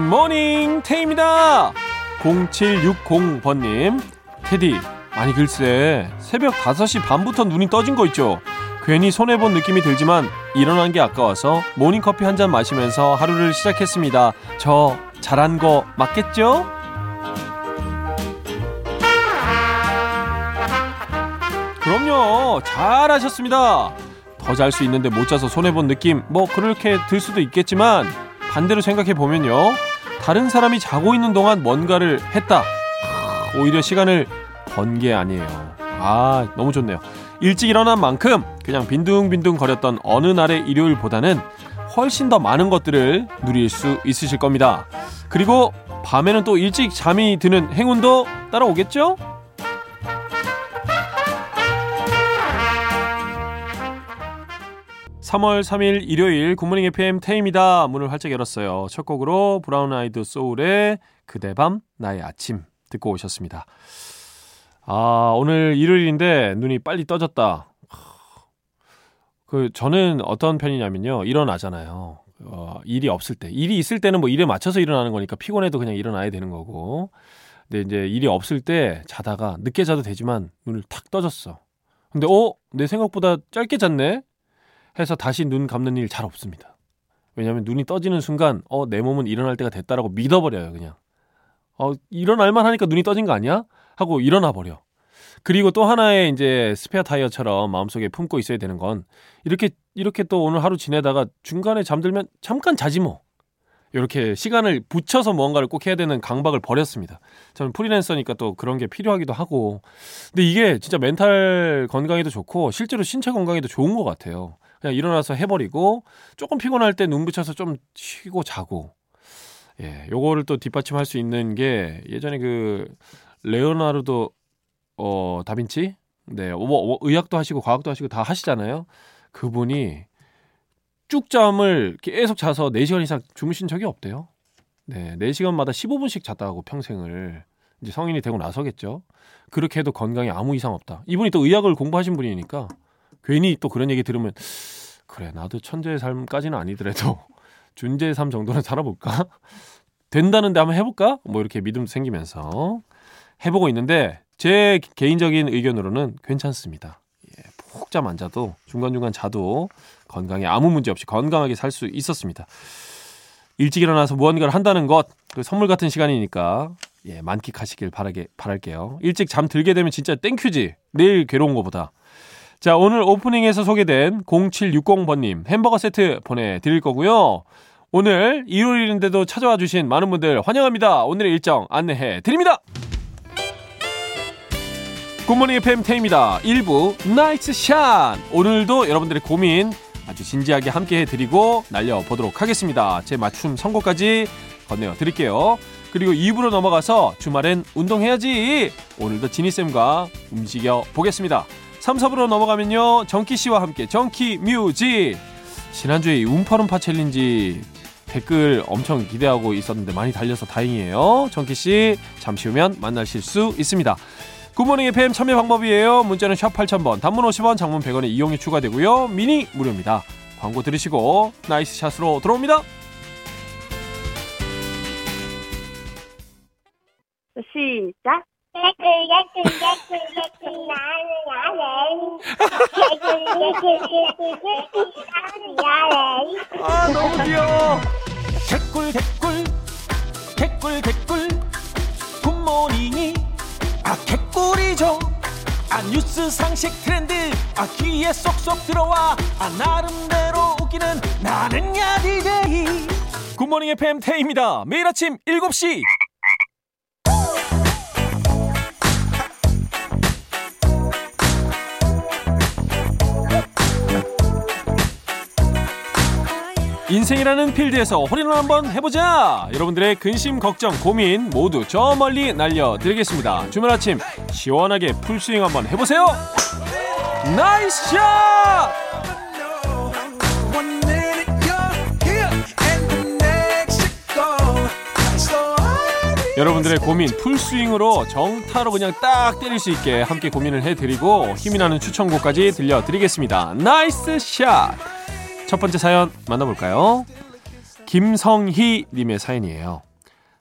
굿모닝 태입니다. 0760번님 테디 아니 글쎄 새벽 5시 반부터 눈이 떠진 거 있죠? 괜히 손해본 느낌이 들지만 일어난 게 아까워서 모닝커피 한 잔 마시면서 하루를 시작했습니다. 저 잘한 거 맞겠죠? 그럼요 잘하셨습니다. 더 잘 수 있는데 못 자서 손해본 느낌 뭐 그렇게 들 수도 있겠지만 반대로 생각해 보면요. 다른 사람이 자고 있는 동안 뭔가를 했다. 오히려 시간을 번 게 아니에요. 아 너무 좋네요. 일찍 일어난 만큼 그냥 빈둥빈둥 거렸던 어느 날의 일요일보다는 훨씬 더 많은 것들을 누릴 수 있으실 겁니다. 그리고 밤에는 또 일찍 잠이 드는 행운도 따라오겠죠? 3월 3일 일요일 굿모닝 FM 테이입니다. 문을 활짝 열었어요. 첫 곡으로 브라운 아이드 소울의 그대 밤 나의 아침 듣고 오셨습니다. 아, 오늘 일요일인데 눈이 빨리 떠졌다. 그 저는 어떤 편이냐면요. 일어나잖아요. 어, 일이 없을 때. 일이 있을 때는 뭐 일에 맞춰서 일어나는 거니까 피곤해도 그냥 일어나야 되는 거고. 근데 이제 일이 없을 때 자다가 늦게 자도 되지만 눈을 탁 떠졌어. 근데 어, 내 생각보다 짧게 잤네. 해서 다시 눈 감는 일 잘 없습니다. 왜냐하면 눈이 떠지는 순간 어 내 몸은 일어날 때가 됐다라고 믿어버려요 그냥. 어 일어날만 하니까 눈이 떠진 거 아니야? 하고 일어나 버려. 그리고 또 하나의 이제 스페어 타이어처럼 마음속에 품고 있어야 되는 건 이렇게 이렇게 또 오늘 하루 지내다가 중간에 잠들면 잠깐 자지 뭐. 이렇게 시간을 붙여서 무언가를 꼭 해야 되는 강박을 버렸습니다. 저는 프리랜서니까 또 그런 게 필요하기도 하고. 근데 이게 진짜 멘탈 건강에도 좋고 실제로 신체 건강에도 좋은 것 같아요. 그냥 일어나서 해버리고 조금 피곤할 때 눈 붙여서 좀 쉬고 자고 예, 요거를 또 뒷받침할 수 있는 게 예전에 그 레오나르도 어 다빈치 네, 뭐, 뭐 의학도 하시고 과학도 하시고 다 하시잖아요. 그분이 쭉 잠을 계속 자서 4시간 이상 주무신 적이 없대요. 네, 4시간마다 15분씩 잤다고 평생을 이제 성인이 되고 나서겠죠. 그렇게 해도 건강에 아무 이상 없다. 이분이 또 의학을 공부하신 분이니까 괜히 또 그런 얘기 들으면 그래 나도 천재의 삶까지는 아니더라도 준재의 삶 정도는 살아볼까? 된다는데 한번 해볼까? 뭐 이렇게 믿음도 생기면서 해보고 있는데 제 개인적인 의견으로는 괜찮습니다. 예, 푹 잠 안 자도 중간중간 자도 건강에 아무 문제 없이 건강하게 살 수 있었습니다. 일찍 일어나서 무언가를 한다는 것, 그 선물 같은 시간이니까 예, 만끽하시길 바라게 바랄게요. 일찍 잠 들게 되면 진짜 땡큐지. 내일 괴로운 것보다. 자, 오늘 오프닝에서 소개된 0760번님 햄버거 세트 보내드릴 거고요. 오늘 일요일인데도 찾아와 주신 많은 분들 환영합니다. 오늘의 일정 안내해 드립니다. 굿모닝 FM 테이입니다. 1부 nice shot! 오늘도 여러분들의 고민 아주 진지하게 함께 해드리고 날려보도록 하겠습니다. 제 맞춤 선곡까지 건네어 드릴게요. 그리고 2부로 넘어가서 주말엔 운동해야지! 오늘도 지니쌤과 움직여 보겠습니다. 3, 4부로 넘어가면요. 정키 씨와 함께 정키 뮤직. 지난주에 움파룸파 challenge 댓글 엄청 기대하고 있었는데 많이 달려서 다행이에요. 정키 씨 잠시 후면 만나실 수 있습니다. 굿모닝 FM 참여 방법이에요. 문자는 샵 8000번, 단문 50원, 장문 100원의 이용료 추가되고요. 미니 무료입니다. 광고 들으시고 nice shot으로 들어옵니다. 시작. 아 너무 귀여워. 개꿀 개꿀 개꿀 개꿀 굿모닝이 아 개꿀이죠 아 뉴스 상식 트렌드 아 귀에 쏙쏙 들어와 아 나름대로 웃기는 나는 야 DJ 굿모닝 FM 태입니다. 매일 아침 7시. 인생이라는 필드에서 홀인원 한번 해보자! 여러분들의 근심, 걱정, 고민 모두 저 멀리 날려드리겠습니다. 주말 아침 시원하게 full swing 한번 해보세요! nice shot! 여러분들의 고민 full swing으로 정타로 그냥 딱 때릴 수 있게 함께 고민을 해드리고 힘이 나는 추천곡까지 들려드리겠습니다. nice shot! 첫 번째 사연 만나볼까요? 김성희 님의 사연이에요.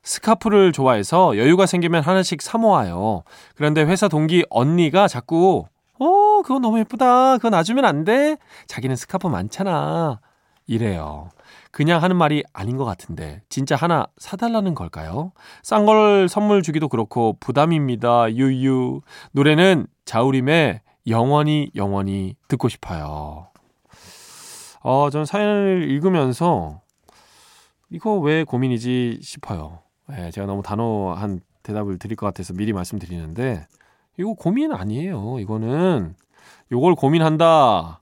스카프를 좋아해서 여유가 생기면 하나씩 사 모아요. 그런데 회사 동기 언니가 자꾸 어, 그거 너무 예쁘다. 그거 놔주면 안 돼? 자기는 스카프 많잖아. 이래요. 그냥 하는 말이 아닌 것 같은데 진짜 하나 사달라는 걸까요? 싼 걸 선물 주기도 그렇고 부담입니다. 유유. 노래는 자우림의 영원히 영원히 듣고 싶어요. 어, 저는 사연을 읽으면서 이거 왜 고민이지 싶어요. 예, 제가 너무 단호한 대답을 드릴 것 같아서 미리 말씀드리는데 이거 고민 아니에요. 이거는 요걸 고민한다.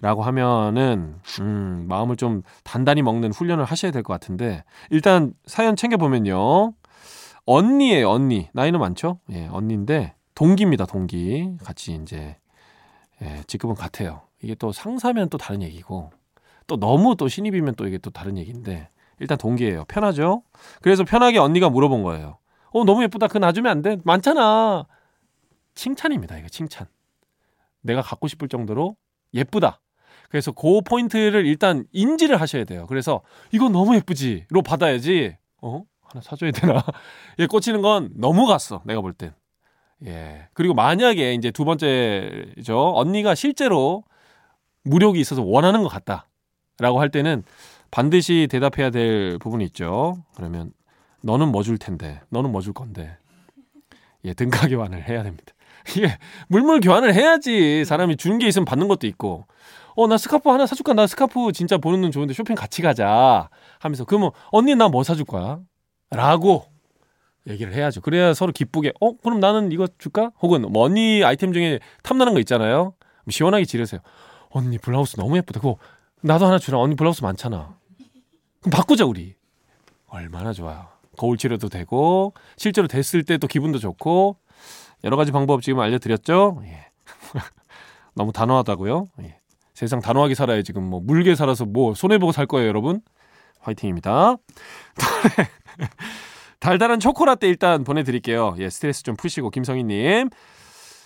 라고 하면은 음, 마음을 좀 단단히 먹는 훈련을 하셔야 될 것 같은데 일단 사연 챙겨 보면요. 언니예요, 언니. 나이는 많죠? 예, 언니인데 동기입니다, 동기. 같이 이제 예, 직급은 같아요. 이게 또 상사면 또 다른 얘기고 또 너무 또 신입이면 또 이게 또 다른 얘기인데 일단 동기예요. 편하죠? 그래서 편하게 언니가 물어본 거예요. 어, 너무 예쁘다. 그거 놔주면 안 돼? 많잖아. 칭찬입니다. 이거 칭찬. 내가 갖고 싶을 정도로 예쁘다. 그래서 그 포인트를 일단 인지를 하셔야 돼요. 그래서 이거 너무 예쁘지로 받아야지. 어? 하나 사줘야 되나? 예, 꽂히는 건 너무 갔어. 내가 볼 땐. 예. 그리고 만약에 이제 두 번째죠. 언니가 실제로 무력이 있어서 원하는 것 같다. 라고 할 때는 반드시 대답해야 될 부분이 있죠. 그러면 너는 뭐 줄 텐데, 너는 뭐 줄 건데. 예, 등가 교환을 해야 됩니다. 이게 물물 교환을 해야지 사람이 주는 게 있으면 받는 것도 있고. 어, 나 스카프 하나 사줄까? 나 스카프 진짜 보는 눈 좋은데 쇼핑 같이 가자. 하면서 그러면 언니 나 뭐 사줄 거야? 라고 얘기를 해야죠. 그래야 서로 기쁘게 어 그럼 나는 이거 줄까? 혹은 뭐 언니 아이템 중에 탐나는 거 있잖아요. 시원하게 지르세요. 언니 블라우스 너무 예쁘다. 그거 나도 하나 주라. 언니 블라우스 많잖아. 그럼 바꾸자 우리. 얼마나 좋아요. 거울 치료도 되고 실제로 됐을 때 또 기분도 좋고 여러 가지 방법 지금 알려드렸죠. 예. 너무 단호하다고요. 예. 세상 단호하게 살아야 지금 뭐 물게 살아서 뭐 손해 보고 살 거예요, 여러분. 화이팅입니다. 달달한 초코라떼 일단 보내드릴게요. 예, 스트레스 좀 푸시고 김성희님.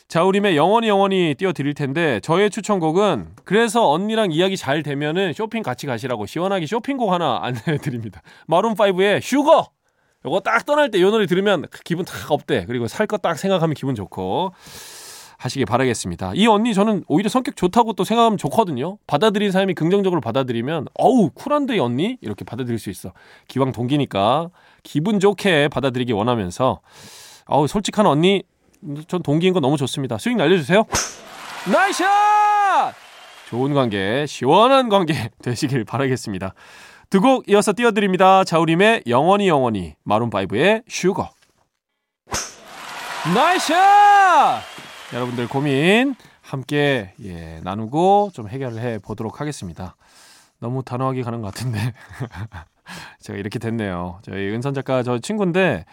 자우림의 영원히 영원히 띄워드릴 텐데 저의 추천곡은 그래서 언니랑 이야기 잘 되면은 쇼핑 같이 가시라고 시원하게 쇼핑곡 하나 안내해드립니다. 마룬5의 슈거! 요거 딱 떠날 때이 노래 들으면 기분 딱 up돼. 그리고 살거딱 생각하면 기분 좋고 하시길 바라겠습니다. 이 언니 저는 오히려 성격 좋다고 또 생각하면 좋거든요. 받아들인 사람이 긍정적으로 받아들이면 어우 쿨한데 이 언니 이렇게 받아들일 수 있어. 기왕 동기니까 기분 좋게 받아들이기 원하면서 어우 솔직한 언니 전 동기인 거 너무 좋습니다. 스윙 날려주세요. nice shot! 좋은 관계, 시원한 관계 되시길 바라겠습니다. 두 곡 이어서 띄워드립니다. 자우림의 영원히 영원히, 마룬5의 슈거. 나이샷! 여러분들 고민 함께 예, 나누고 좀 해결을 해 보도록 하겠습니다. 너무 단호하게 가는 것 같은데 제가 이렇게 됐네요. 저희 은선 작가 저 친구인데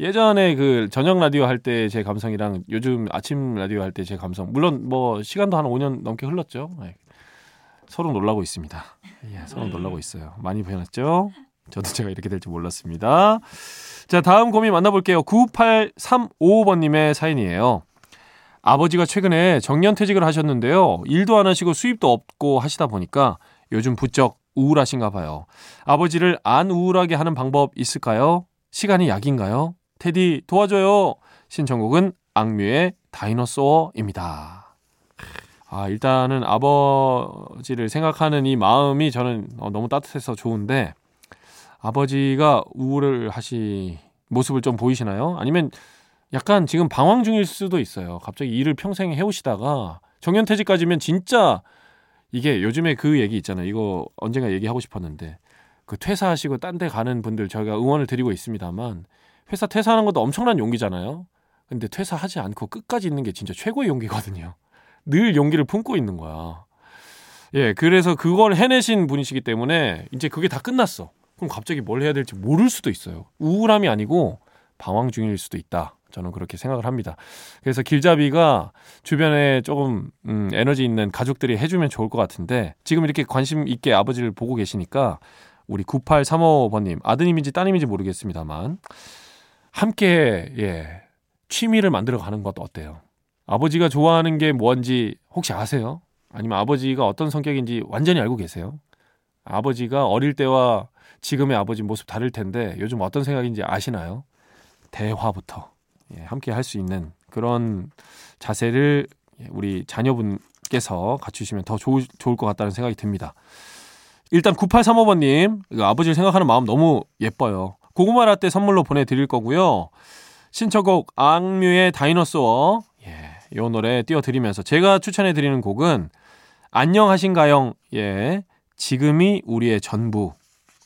예전에 그 저녁 라디오 할 때 제 감성이랑 요즘 아침 라디오 할 때 제 감성 물론 뭐 시간도 한 5년 넘게 흘렀죠. 네. 서로 놀라고 있습니다. 예, 서로 놀라고 있어요. 많이 변했죠? 저도 제가 이렇게 될 줄 몰랐습니다. 자, 다음 고민 만나볼게요. 9835번님의 사연이에요. 아버지가 최근에 정년퇴직을 하셨는데요. 일도 안 하시고 수입도 없고 하시다 보니까 요즘 부쩍 우울하신가 봐요. 아버지를 안 우울하게 하는 방법 있을까요? 시간이 약인가요? 테디 도와줘요. 신청곡은 악뮤의 다이너소어입니다. 아, 일단은 아버지를 생각하는 이 마음이 저는 어, 너무 따뜻해서 좋은데 아버지가 우울을 하시 모습을 좀 보이시나요? 아니면 약간 지금 방황 중일 수도 있어요. 갑자기 일을 평생 해오시다가 정년퇴직까지면 진짜 이게 요즘에 그 얘기 있잖아요. 이거 언젠가 얘기하고 싶었는데 그 퇴사하시고 딴 데 가는 분들 저희가 응원을 드리고 있습니다만 회사 퇴사하는 것도 엄청난 용기잖아요. 근데 퇴사하지 않고 끝까지 있는 게 진짜 최고의 용기거든요. 늘 용기를 품고 있는 거야. 예, 그래서 그걸 해내신 분이시기 때문에 이제 그게 다 끝났어. 그럼 갑자기 뭘 해야 될지 모를 수도 있어요. 우울함이 아니고 방황 중일 수도 있다. 저는 그렇게 생각을 합니다. 그래서 길잡이가 주변에 조금 음, 에너지 있는 가족들이 해주면 좋을 것 같은데 지금 이렇게 관심 있게 아버지를 보고 계시니까 우리 9835번님 아드님인지 따님인지 모르겠습니다만 함께 예 취미를 만들어 가는 것도 어때요? 아버지가 좋아하는 게 뭔지 혹시 아세요? 아니면 아버지가 어떤 성격인지 완전히 알고 계세요? 아버지가 어릴 때와 지금의 아버지 모습 다를 텐데 요즘 어떤 생각인지 아시나요? 대화부터 예, 함께 할 수 있는 그런 자세를 예, 우리 자녀분께서 갖추시면 더 좋을, 좋을 것 같다는 생각이 듭니다. 일단 9835번님 아버지를 생각하는 마음 너무 예뻐요. 고구마 라떼 선물로 보내드릴 거고요. 신청곡 악뮤의 다이너소어 예, 요 노래 띄워드리면서 제가 추천해드리는 곡은 안녕하신가영 예 지금이 우리의 전부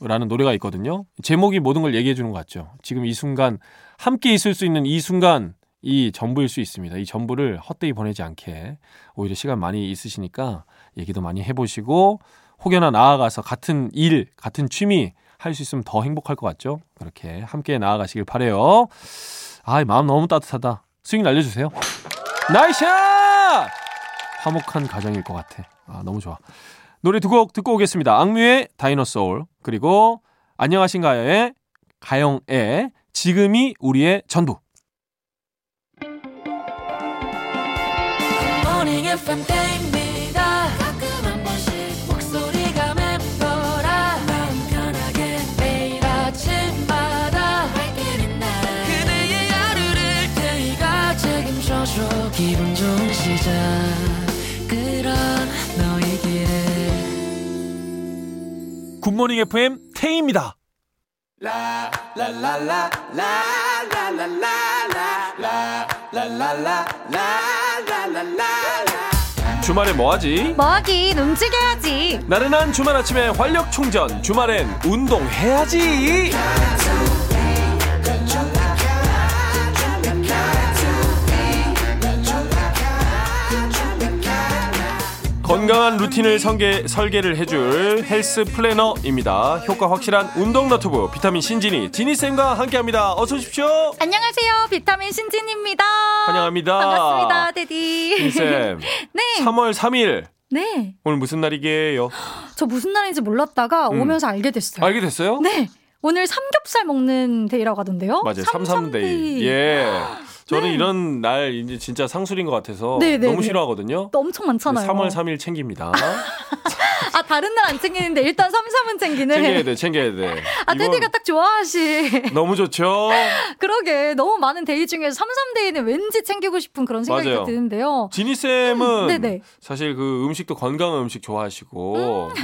라는 노래가 있거든요. 제목이 모든 걸 얘기해 주는 것 같죠. 지금 이 순간 함께 있을 수 있는 이 순간 이 전부일 수 있습니다. 이 전부를 헛되이 보내지 않게 오히려 시간 많이 있으시니까 얘기도 많이 해보시고 혹여나 나아가서 같은 일, 같은 취미 할 수 있으면 더 행복할 것 같죠? 그렇게 함께 나아가시길 바래요. 아, 마음 너무 따뜻하다. 스윙 날려주세요. 나이샷! 화목한 가정일 것 같아. 아, 너무 좋아. 노래 두 곡 듣고 오겠습니다. 악뮤의 다이너소울 그리고 안녕하신가요의 가영의 지금이 우리의 전부. morning 굿모닝 FM 태희입니다. 주말에 뭐하지? 뭐하긴 움직여야지. 나른한 주말 아침에 활력 충전. 주말엔 운동해야지. 건강한 루틴을 설계, 설계를 해줄 health planner입니다. 효과 확실한 운동 너튜브 비타민 신지니 지니쌤과 함께합니다. 어서 오십시오. 안녕하세요 비타민 신지니입니다 환영합니다. 반갑습니다 테디 지니쌤. 네. 3월 3일 네. 오늘 무슨 날이게요? 저 무슨 날인지 몰랐다가 음. 오면서 알게 됐어요 알게 됐어요? 네 오늘 삼겹살 먹는 day라고 하던데요 맞아요. 삼삼day. 삼삼day. 예. 저는 네. 이런 날 이제 진짜 상술인 것 같아서 네, 네, 너무 네. 싫어하거든요. 또 엄청 많잖아요 3월 3일 챙깁니다. 아 다른 날 안 챙기는데 일단 삼삼은 챙기네 챙겨야 돼, 챙겨야 돼. 아 테디가 딱 좋아하시 너무 좋죠. 그러게 너무 많은 day 중에서 삼삼day는 왠지 챙기고 싶은 그런 생각이 맞아요. 드는데요 지니 쌤은 음. 사실 그 음식도 건강한 음식 좋아하시고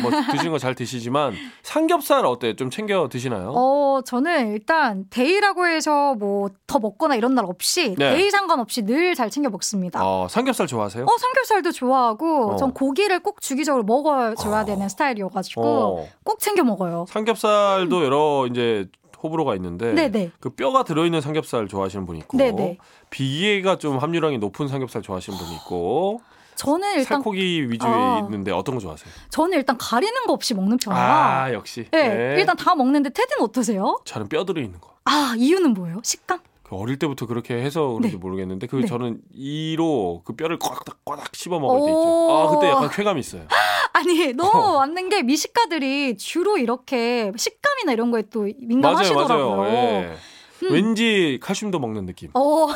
뭐 드시는 거 잘 드시지만 삼겹살 어때? 좀 챙겨 드시나요? 어, 저는 일단 day라고 해서 뭐 더 먹거나 이런 날 없이 네. day 상관없이 늘 잘 챙겨 먹습니다. 어, 어, 삼겹살 좋아하세요? 삼겹살도 좋아하고 어. 전 고기를 꼭 주기적으로 먹어 되는 스타일이어가지고 어. 꼭 챙겨 먹어요. 삼겹살도 여러 이제 호불호가 있는데 네네. 그 뼈가 들어있는 삼겹살 좋아하시는 분이 있고 네네. 비계가 좀 함유량이 높은 삼겹살 좋아하시는 분이 있고 저는 일단 살코기 위주에 어. 있는데 어떤 거 좋아하세요? 저는 일단 가리는 거 없이 먹는 편이라. 아 역시 네, 네. 일단 다 먹는데 테드는 어떠세요? 저는 뼈 들어있는 거 아 이유는 뭐예요? 식감? 그 어릴 때부터 그렇게 해서 그런지 네. 모르겠는데 그 네. 저는 이로 그 뼈를 꽉꽉 씹어 먹을 때 오. 있죠 아 그때 약간 쾌감이 있어요 아니 어. 너무 맞는 게 미식가들이 주로 이렇게 식감이나 이런 거에 또 맞아요 민감하시더라고요. 맞아요 예. 음. 왠지 칼슘도 먹는 느낌 어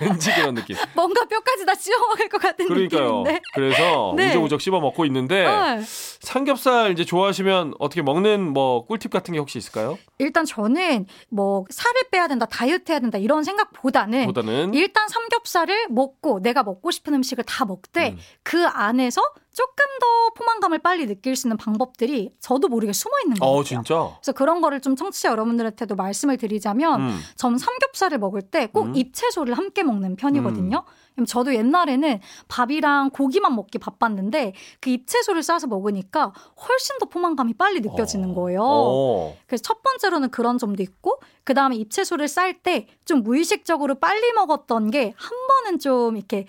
왠지 그런 느낌 뭔가 뼈까지 다 씹어 먹을 것 같은 그러니까요 느낌인데. 그래서 네. 우적우적 씹어 먹고 있는데 네. 삼겹살 이제 좋아하시면 어떻게 먹는 뭐 꿀팁 같은 게 혹시 있을까요? 일단 저는 뭐 살을 빼야 된다, 다이어트 해야 된다 이런 생각보다는 보다는 일단 삼겹살을 먹고 내가 먹고 싶은 음식을 다 먹되 음. 그 안에서 조금 더 포만감을 빨리 느낄 수 있는 방법들이 저도 모르게 숨어 있는 거예요. 어 진짜 그래서 그런 거를 좀 청취자 여러분들한테도 말씀을 드리자면 음. 전 삼겹살을 먹을 때꼭 음. 잎채소를 함께 먹는 편이거든요. 그럼 저도 옛날에는 밥이랑 고기만 먹기 바빴는데 그 잎채소를 싸서 먹으니까 훨씬 더 포만감이 빨리 느껴지는 어. 거예요. 어. 그래서 첫 번째로는 그런 점도 있고 그 다음에 잎채소를 쌀 때 좀 무의식적으로 빨리 먹었던 게 한 번은 좀 이렇게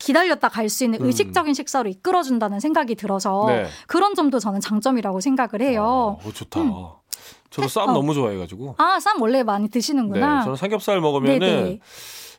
기다렸다 갈 수 있는 음. 의식적인 식사로 이끌어준다는 생각이 들어서 네. 그런 점도 저는 장점이라고 생각을 해요. 어, 좋다. 음. 저도 쌈 어. 너무 좋아해가지고. 아, 쌈 원래 많이 네, 드시는구나. 저는 삼겹살 먹으면은 네네.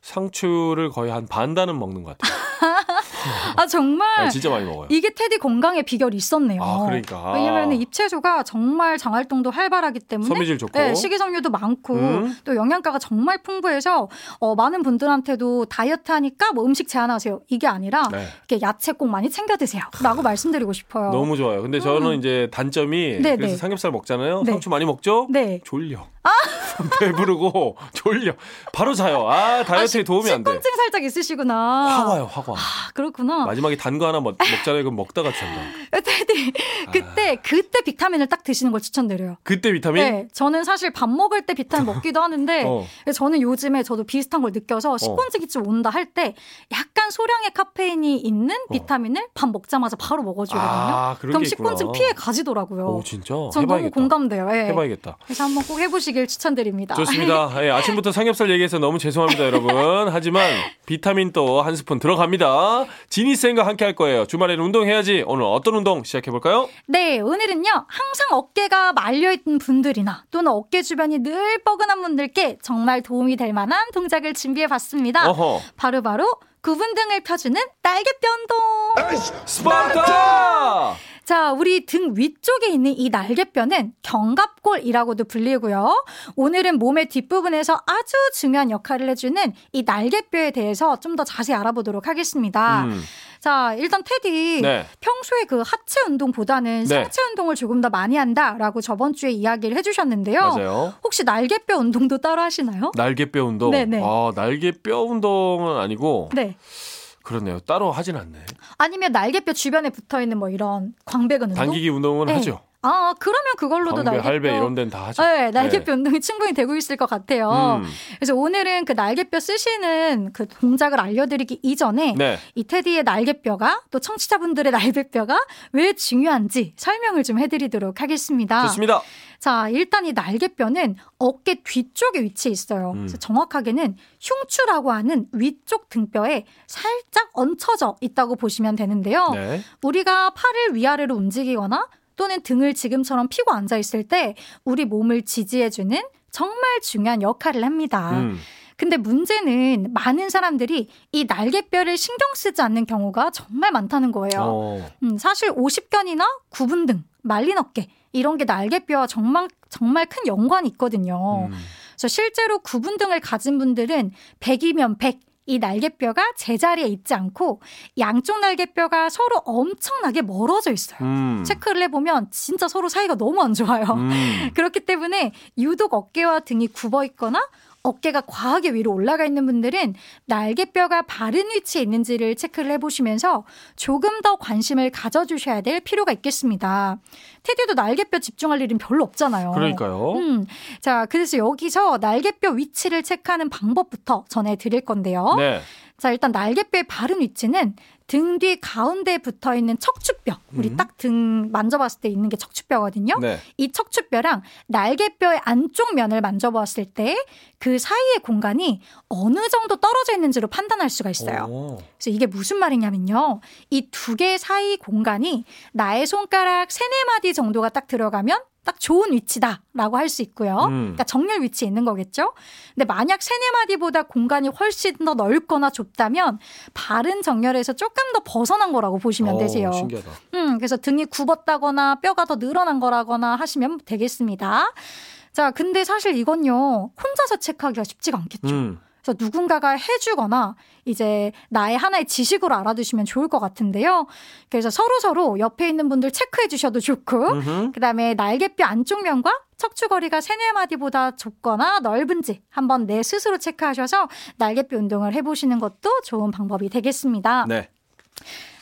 상추를 거의 한 반단은 먹는 것 같아요. 아 정말 네, 진짜 많이 먹어요. 이게 테디 건강의 비결이 있었네요. 아, 그러니까. 왜냐면 입채소가 정말 장활동도 활발하기 때문에 섬유질 좋고. 네, 식이섬유도 많고 음. 또 영양가가 정말 풍부해서 어, 많은 분들한테도 다이어트 하니까 뭐 음식 제한하세요. 이게 아니라 네. 이렇게 야채 꼭 많이 챙겨 드세요라고 말씀드리고 싶어요. 너무 좋아요. 근데 저는 이제 단점이 네, 그래서 네. 삼겹살 먹잖아요. 네. 상추 많이 먹죠? 네. 졸려. 배부르고 졸려. 바로 자요. 아 다이어트에 도움이 안 돼. 식곤증 살짝 있으시구나. 확 와요, 확 와. 아, 그렇 구나. 마지막에 단 거 하나 먹, 먹잖아요. 그럼 먹다가 잔다. 테디 그때 그때 비타민을 딱 드시는 걸 추천드려요. 그때 비타민? 네, 저는 사실 밥 먹을 때 비타민 먹기도 하는데 어. 저는 요즘에 저도 비슷한 걸 느껴서 식곤증이 좀 온다 할 때 약간 소량의 카페인이 있는 비타민을 밥 먹자마자 바로 먹어주거든요. 아, 그럼. 식곤증 피해 가지더라고요. 오 진짜? 전 너무 해봐야겠다. 공감돼요. 예. 해봐야겠다. 그래서 한번 꼭 해보시길 추천드립니다. 좋습니다. 예, 아침부터 삼겹살 얘기해서 너무 죄송합니다, 여러분. 하지만 비타민 또 한 스푼 들어갑니다. 지니쌤과 함께 할 거예요. 주말에는 운동해야지. 오늘 어떤 운동 시작해 볼까요? 네, 오늘은요, 항상 어깨가 말려있는 분들이나 또는 어깨 주변이 늘 뻐근한 분들께 정말 도움이 될 만한 동작을 준비해 봤습니다. 어허. 바로 바로 구분 등을 펴주는 날개뼈 운동! 스파르타! 자, 우리 등 위쪽에 있는 이 날개뼈는 견갑골이라고도 불리고요. 오늘은 몸의 뒷부분에서 아주 중요한 역할을 해주는 이 날개뼈에 대해서 좀 더 자세히 알아보도록 하겠습니다. 음, 자, 일단 테디 네. 평소에 그 하체 운동보다는 네. 상체 운동을 조금 더 많이 한다라고 저번 주에 이야기를 해주셨는데요. 맞아요. 혹시 날개뼈 운동도 따로 하시나요? 날개뼈 운동. 네네. 아, 날개뼈 운동은 아니고 네. 그렇네요. 따로 하진 않네. 아니면 날개뼈 주변에 붙어 있는 뭐 이런 광배근 운동? 당기기 운동은 네. 하죠. 아, 그러면 그걸로도 날개뼈 할배 이런 데는 다 하죠. 네, 날개뼈 운동이 충분히 되고 있을 것 같아요. 음. 그래서 오늘은 그 날개뼈 쓰시는 그 동작을 알려드리기 이전에 네. 이 테디의 날개뼈가 또 청취자분들의 날개뼈가 왜 중요한지 설명을 좀 해드리도록 하겠습니다. 좋습니다. 자, 일단 이 날개뼈는 어깨 뒤쪽에 위치해 있어요. 음. 정확하게는 흉추라고 하는 위쪽 등뼈에 살짝 얹혀져 있다고 보시면 되는데요. 네. 우리가 팔을 위아래로 움직이거나 또는 등을 지금처럼 피고 앉아 있을 때 우리 몸을 지지해주는 정말 중요한 역할을 합니다. 음. 근데 문제는 많은 사람들이 이 날개뼈를 신경 쓰지 않는 경우가 정말 많다는 거예요. 어. 음, 사실 오십견이나 구분 등 말린 어깨 이런 게 날개뼈와 정말 정말 큰 연관이 있거든요. 음. 그래서 실제로 구분 등을 가진 분들은 100이면 100. 이 날개뼈가 제자리에 있지 않고 양쪽 날개뼈가 서로 엄청나게 멀어져 있어요. 음. 체크를 해보면 진짜 서로 사이가 너무 안 좋아요. 음. 그렇기 때문에 유독 어깨와 등이 굽어 있거나 어깨가 과하게 위로 올라가 있는 분들은 날개뼈가 바른 위치에 있는지를 체크를 해보시면서 조금 더 관심을 가져주셔야 될 필요가 있겠습니다. 테디도 날개뼈 집중할 일은 별로 없잖아요. 그러니까요. 음, 자, 그래서 여기서 날개뼈 위치를 체크하는 방법부터 전해드릴 건데요. 네. 자, 일단 날개뼈의 바른 위치는 등 뒤 가운데에 붙어 있는 척추뼈. 우리 음. 딱등 만져봤을 때 있는 게 척추뼈거든요. 네. 이 척추뼈랑 날개뼈의 안쪽 면을 만져보았을 때 그 사이의 공간이 어느 정도 떨어져 있는지로 판단할 수가 있어요. 오. 그래서 이게 무슨 말이냐면요. 이 두 개 사이 공간이 나의 손가락 세네 마디 정도가 딱 들어가면 딱 좋은 위치다라고 할 수 있고요. 음. 그러니까 정렬 위치에 있는 거겠죠. 근데 만약 세네 마디보다 공간이 훨씬 더 넓거나 좁다면 바른 정렬에서 조금 더 벗어난 거라고 보시면 오, 되세요. 신기하다. 음, 그래서 등이 굽었다거나 뼈가 더 늘어난 거라거나 하시면 되겠습니다. 자, 근데 사실 이건요, 혼자서 체크하기가 쉽지가 않겠죠. 음. 그래서 누군가가 해주거나 이제 나의 하나의 지식으로 알아두시면 좋을 것 같은데요. 그래서 서로 서로 옆에 있는 분들 체크해 주셔도 좋고, 음흠. 그 다음에 날개뼈 안쪽 면과 척추거리가 세네 마디보다 좁거나 넓은지 한번 내 스스로 체크하셔서 날개뼈 운동을 해보시는 것도 좋은 방법이 되겠습니다. 네.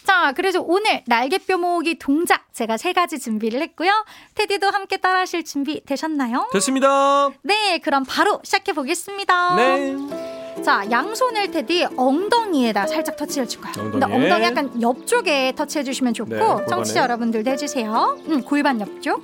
자, 그래서 오늘 날개뼈 모으기 동작 제가 세 가지 준비를 했고요. 테디도 함께 따라하실 준비 되셨나요? 됐습니다. 네, 그럼 바로 시작해 보겠습니다. 네. 자, 양손을 테디 엉덩이에다 살짝 터치해 줄까요? 근데 엉덩이에. 엉덩이 약간 옆쪽에 터치해 주시면 좋고 네. 청취자 여러분들도 해주세요. 음, 골반 옆쪽.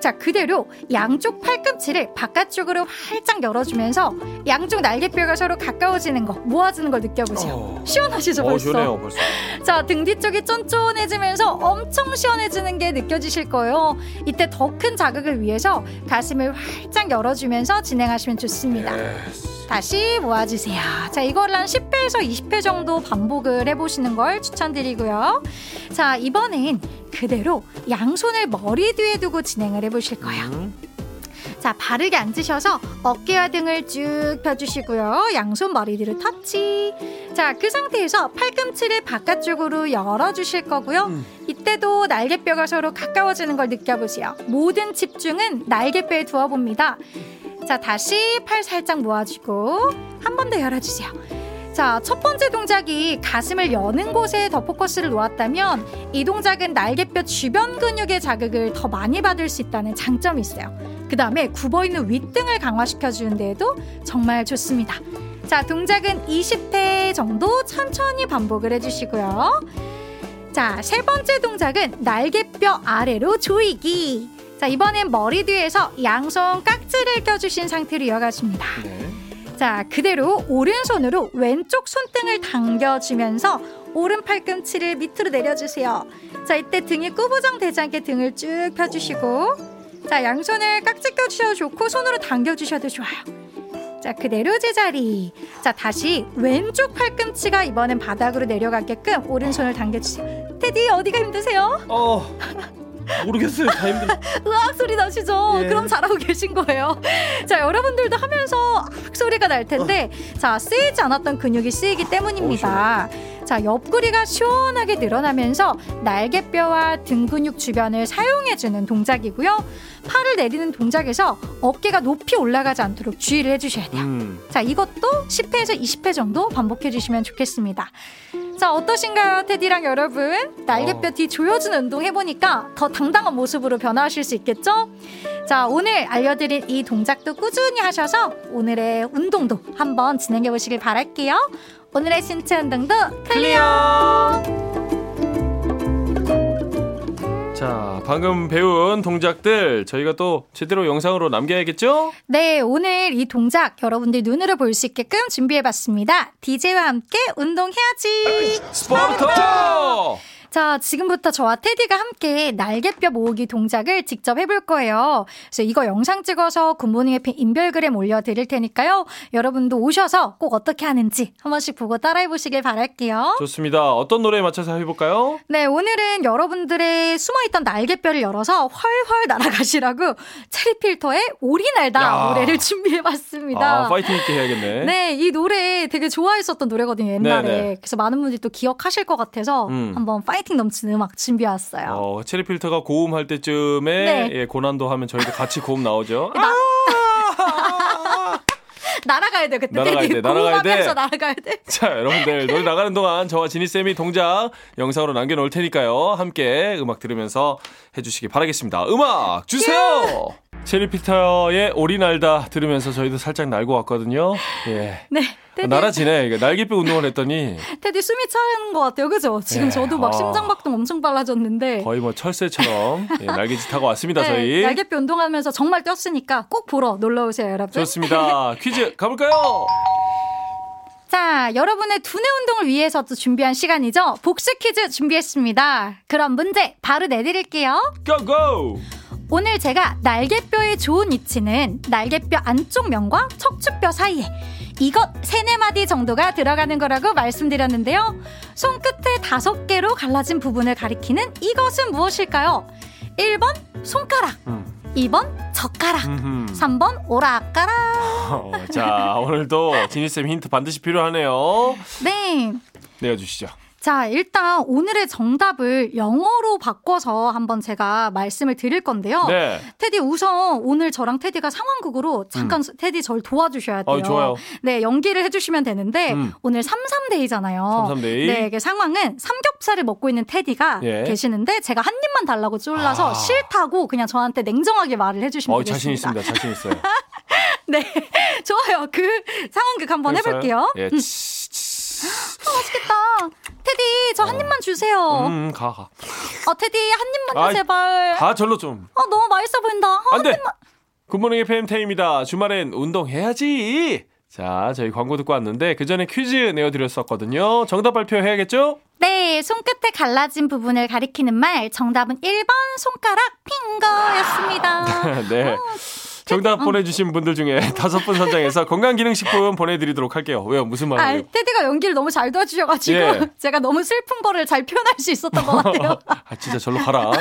자, 그대로 양쪽 팔꿈치를 바깥쪽으로 활짝 열어주면서 양쪽 날개뼈가 서로 가까워지는 거, 모아지는 걸 느껴보세요. 어. 시원하시죠, 어, 벌써? 시원해요, 벌써. 자, 등 뒤쪽이 쫀쫀해지면서 엄청 시원해지는 게 느껴지실 거예요. 이때 더 큰 자극을 위해서 가슴을 활짝 열어주면서 진행하시면 좋습니다. Yes. 다시 모아주세요. 자, 이걸 한 10회에서 20회 정도 반복을 해보시는 걸 추천드리고요. 자, 이번엔 그대로 양손을 머리 뒤에 두고 진행을 해보실 거예요. 음. 자, 바르게 앉으셔서 어깨와 등을 쭉 펴주시고요. 양손 머리 뒤로 터치. 자, 그 상태에서 팔꿈치를 바깥쪽으로 열어주실 거고요. 음. 이때도 날개뼈가 서로 가까워지는 걸 느껴보세요. 모든 집중은 날개뼈에 두어봅니다. 자, 다시 팔 살짝 모아주고 한 번 더 열어주세요. 자, 첫 번째 동작이 가슴을 여는 곳에 더 포커스를 놓았다면 이 동작은 날개뼈 주변 근육의 자극을 더 많이 받을 수 있다는 장점이 있어요. 그 다음에 굽어있는 윗등을 강화시켜 주는 데에도 정말 좋습니다. 자, 동작은 20회 정도 천천히 반복을 해주시고요. 자, 세 번째 동작은 날개뼈 아래로 조이기. 자, 이번엔 머리 뒤에서 양손 깍지를 껴주신 상태로 이어가십니다. 네. 자, 그대로 오른손으로 왼쪽 손등을 당겨주면서 오른 팔꿈치를 밑으로 내려주세요. 자, 이때 등이 꾸부정 되지 않게 등을 쭉 펴주시고, 자, 양손을 깍지 껴주셔도 좋고, 손으로 당겨주셔도 좋아요. 자, 그대로 제자리. 자, 다시 왼쪽 팔꿈치가 이번엔 바닥으로 내려가게끔 오른손을 당겨주세요. 테디, 어디가 힘드세요? 어 모르겠어요. 다 힘들어. 으악 소리 나시죠? 예. 그럼 잘하고 계신 거예요. 자, 여러분들도 하면서 악 소리가 날 텐데, 자, 쓰이지 않았던 근육이 쓰이기 때문입니다. 자, 옆구리가 시원하게 늘어나면서 날개뼈와 등 근육 주변을 사용해주는 동작이고요. 팔을 내리는 동작에서 어깨가 높이 올라가지 않도록 주의를 해주셔야 돼요. 음. 자, 이것도 10회에서 20회 정도 반복해 주시면 좋겠습니다. 자, 어떠신가요, 테디랑 여러분? 날개뼈 어. 뒤 조여주는 운동 해보니까 더 당당한 모습으로 변화하실 수 있겠죠? 자, 오늘 알려드린 이 동작도 꾸준히 하셔서 오늘의 운동도 한번 진행해 보시길 바랄게요. 오늘의 신체 운동도 클리어! 자, 방금 배운 동작들 저희가 또 제대로 영상으로 남겨야겠죠? 네, 오늘 이 동작 여러분들 눈으로 볼 수 있게끔 준비해봤습니다. DJ와 함께 운동해야지! 스포터! 자, 지금부터 저와 테디가 함께 날개뼈 모으기 동작을 직접 해볼 거예요. 그래서 이거 영상 찍어서 굿모닝 FM 인별그램 올려드릴 테니까요. 여러분도 오셔서 꼭 어떻게 하는지 한 번씩 보고 따라해보시길 바랄게요. 좋습니다. 어떤 노래에 맞춰서 해볼까요? 네, 오늘은 여러분들의 숨어있던 날개뼈를 열어서 훨훨 날아가시라고 체리필터의 오리 날다 야. 노래를 준비해봤습니다. 아, 파이팅 있게 해야겠네. 네, 이 노래 되게 좋아했었던 노래거든요, 옛날에. 네네. 그래서 많은 분들이 또 기억하실 것 같아서 음. 한번 파이팅 넘치는 음악 준비해왔어요. 어, 체리 필터가 고음할 때쯤에 네. 예, 고난도 하면 저희도 같이 고음 나오죠. 나- 날아가야 돼, 그때. 날아가야 돼, 날아가야 돼. 날아가야 돼. 자, 여러분들 노래 나가는 동안 저와 지니 쌤이 동작 영상으로 남겨놓을 테니까요. 함께 음악 들으면서 해주시기 바라겠습니다. 음악 주세요! 체리 필터의 오리 날다 들으면서 저희도 살짝 날고 왔거든요. 예. 네. 테디, 날아지네. 날개뼈 운동을 했더니 테디 숨이 차는 것 같아요. 그죠? 지금 예, 저도 막 아. 심장박동 엄청 빨라졌는데. 거의 뭐 철새처럼 예, 날개짓 하고 왔습니다, 네, 저희. 날개뼈 운동하면서 정말 뛰었으니까 꼭 보러 놀러 오세요, 여러분. 좋습니다. 퀴즈 가볼까요? 자, 여러분의 두뇌 운동을 위해서도 준비한 시간이죠. 복수 퀴즈 준비했습니다. 그럼 문제 바로 내드릴게요. 고고! 오늘 제가 날개뼈의 좋은 위치는 날개뼈 안쪽 면과 척추뼈 사이에 이것 세네 마디 정도가 들어가는 거라고 말씀드렸는데요. 손끝의 다섯 개로 갈라진 부분을 가리키는 이것은 무엇일까요? 1번 손가락, 음. 2번 젓가락, 음흠. 3번 오락가락. 어, 자, 오늘도 지니쌤 힌트 반드시 필요하네요. 네. 내어주시죠. 자, 일단 오늘의 정답을 영어로 바꿔서 한번 제가 말씀을 드릴 건데요. 네. 테디 우선 오늘 저랑 테디가 상황극으로 잠깐 테디 저를 도와주셔야 돼요. 어, 좋아요. 네, 연기를 해주시면 되는데 음. 오늘 삼삼데이잖아요. 삼삼데이. 네, 그 상황은 삼겹살을 먹고 있는 테디가 예. 계시는데 제가 한 입만 달라고 쫄라서 아. 싫다고 그냥 저한테 냉정하게 말을 해주시면 어, 되겠습니다. 자신 있습니다. 자신 있어요. 네, 좋아요. 그 상황극 한번 해볼게요. 예. 음, 치, 치. 맛있겠다. 테디 저 한 입만 주세요. 음, 가, 가. 어, 테디 한 입만요 아이, 제발. 가, 절로 좀. 어, 너무 맛있어 보인다. 어, 안 돼! 굿모닝 FM 태입니다. 주말엔 운동해야지! 자, 저희 광고 듣고 왔는데, 그 전에 퀴즈 내어드렸었거든요. 정답 발표해야겠죠? 네, 손끝에 갈라진 부분을 가리키는 말 정답은 1번 손가락 핑거였습니다. 네. 정답 보내주신 분들 중에 다섯 분 선정해서 건강기능식품 보내드리도록 할게요. 왜요? 무슨 아, 말이에요? 테디가 연기를 너무 잘 도와주셔가지고 예. 제가 너무 슬픈 거를 잘 표현할 수 있었던 것 같아요. 아, 진짜 절로 가라.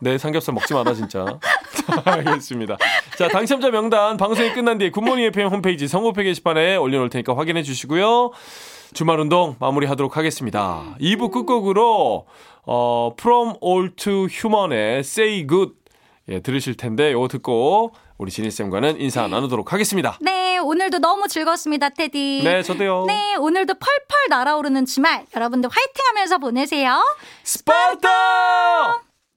내 삼겹살 먹지 마라, 진짜. 알겠습니다. 자, 당첨자 명단 방송이 끝난 뒤에 굿모닝 FM 홈페이지 선고표 게시판에 올려놓을 테니까 확인해 주시고요. 주말 운동 마무리하도록 하겠습니다. 2부 끝곡으로, 어, From All to Human의 Say Good. 예, 들으실 텐데, 요거 듣고 우리 지니쌤과는 인사 나누도록 하겠습니다. 네, 오늘도 너무 즐거웠습니다, 테디. 네, 저도요. 네, 오늘도 펄펄 날아오르는 주말 여러분들 화이팅 하면서 보내세요. 스파르타!